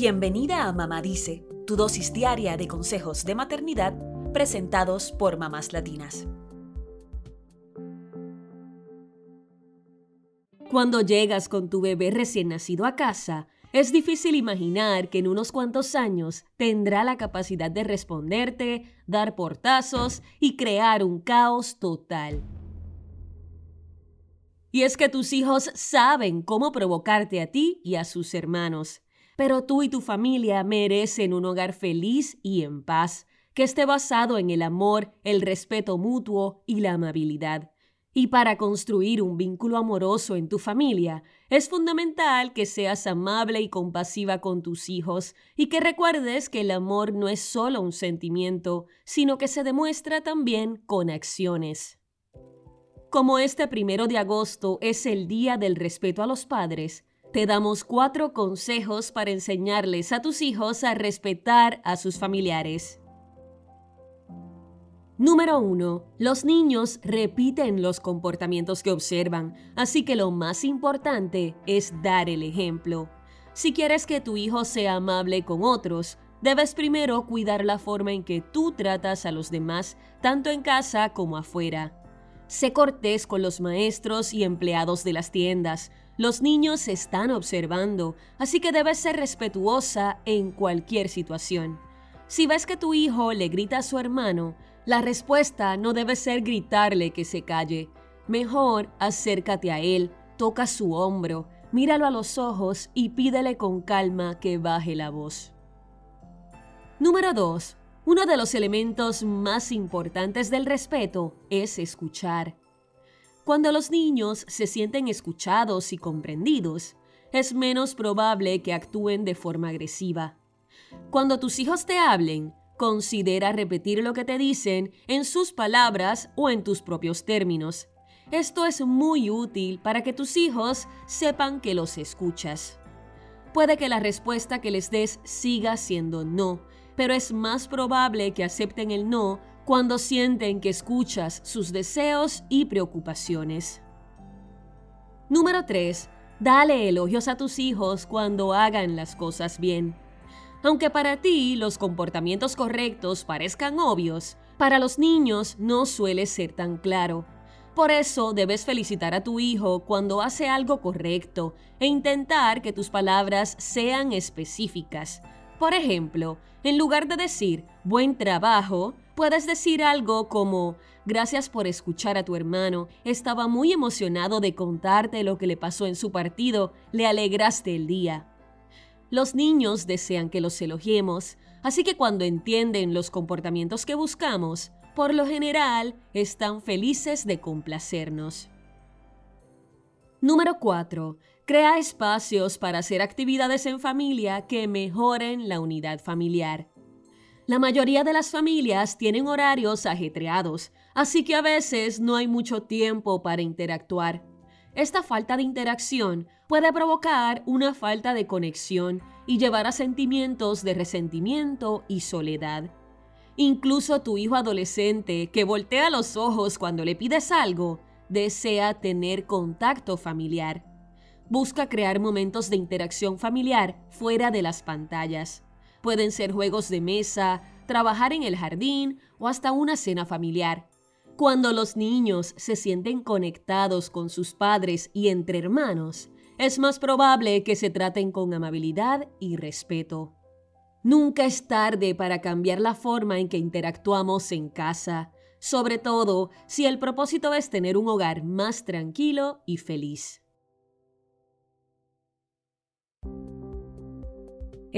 Bienvenida a Mamá Dice, tu dosis diaria de consejos de maternidad presentados por mamás latinas. Cuando llegas con tu bebé recién nacido a casa, es difícil imaginar que en unos cuantos años tendrá la capacidad de responderte, dar portazos y crear un caos total. Y es que tus hijos saben cómo provocarte a ti y a sus hermanos. Pero tú y tu familia merecen un hogar feliz y en paz, que esté basado en el amor, el respeto mutuo y la amabilidad. Y para construir un vínculo amoroso en tu familia, es fundamental que seas amable y compasiva con tus hijos y que recuerdes que el amor no es solo un sentimiento, sino que se demuestra también con acciones. Como este primero de agosto es el Día del Respeto a los Padres, te damos cuatro consejos para enseñarles a tus hijos a respetar a sus familiares. Número 1. Los niños repiten los comportamientos que observan, así que lo más importante es dar el ejemplo. Si quieres que tu hijo sea amable con otros, debes primero cuidar la forma en que tú tratas a los demás, tanto en casa como afuera. Sé cortés con los maestros y empleados de las tiendas. Los niños están observando, así que debes ser respetuosa en cualquier situación. Si ves que tu hijo le grita a su hermano, la respuesta no debe ser gritarle que se calle. Mejor acércate a él, toca su hombro, míralo a los ojos y pídele con calma que baje la voz. Número 2. Uno de los elementos más importantes del respeto es escuchar. Cuando los niños se sienten escuchados y comprendidos, es menos probable que actúen de forma agresiva. Cuando tus hijos te hablen, considera repetir lo que te dicen en sus palabras o en tus propios términos. Esto es muy útil para que tus hijos sepan que los escuchas. Puede que la respuesta que les des siga siendo no, pero es más probable que acepten el no cuando sienten que escuchas sus deseos y preocupaciones. Número 3. Dale elogios a tus hijos cuando hagan las cosas bien. Aunque para ti los comportamientos correctos parezcan obvios, para los niños no suele ser tan claro. Por eso debes felicitar a tu hijo cuando hace algo correcto e intentar que tus palabras sean específicas. Por ejemplo, en lugar de decir buen trabajo, puedes decir algo como gracias por escuchar a tu hermano, estaba muy emocionado de contarte lo que le pasó en su partido, le alegraste el día. Los niños desean que los elogiemos, así que cuando entienden los comportamientos que buscamos, por lo general están felices de complacernos. Número 4. Crea espacios para hacer actividades en familia que mejoren la unidad familiar. La mayoría de las familias tienen horarios ajetreados, así que a veces no hay mucho tiempo para interactuar. Esta falta de interacción puede provocar una falta de conexión y llevar a sentimientos de resentimiento y soledad. Incluso tu hijo adolescente que voltea los ojos cuando le pides algo, desea tener contacto familiar busca crear momentos de interacción familiar fuera de las pantallas. Pueden ser juegos de mesa, trabajar en el jardín o hasta una cena familiar. Cuando los niños se sienten conectados con sus padres y entre hermanos, es más probable que se traten con amabilidad y respeto. Nunca es tarde para cambiar la forma en que interactuamos en casa, sobre todo si el propósito es tener un hogar más tranquilo y feliz.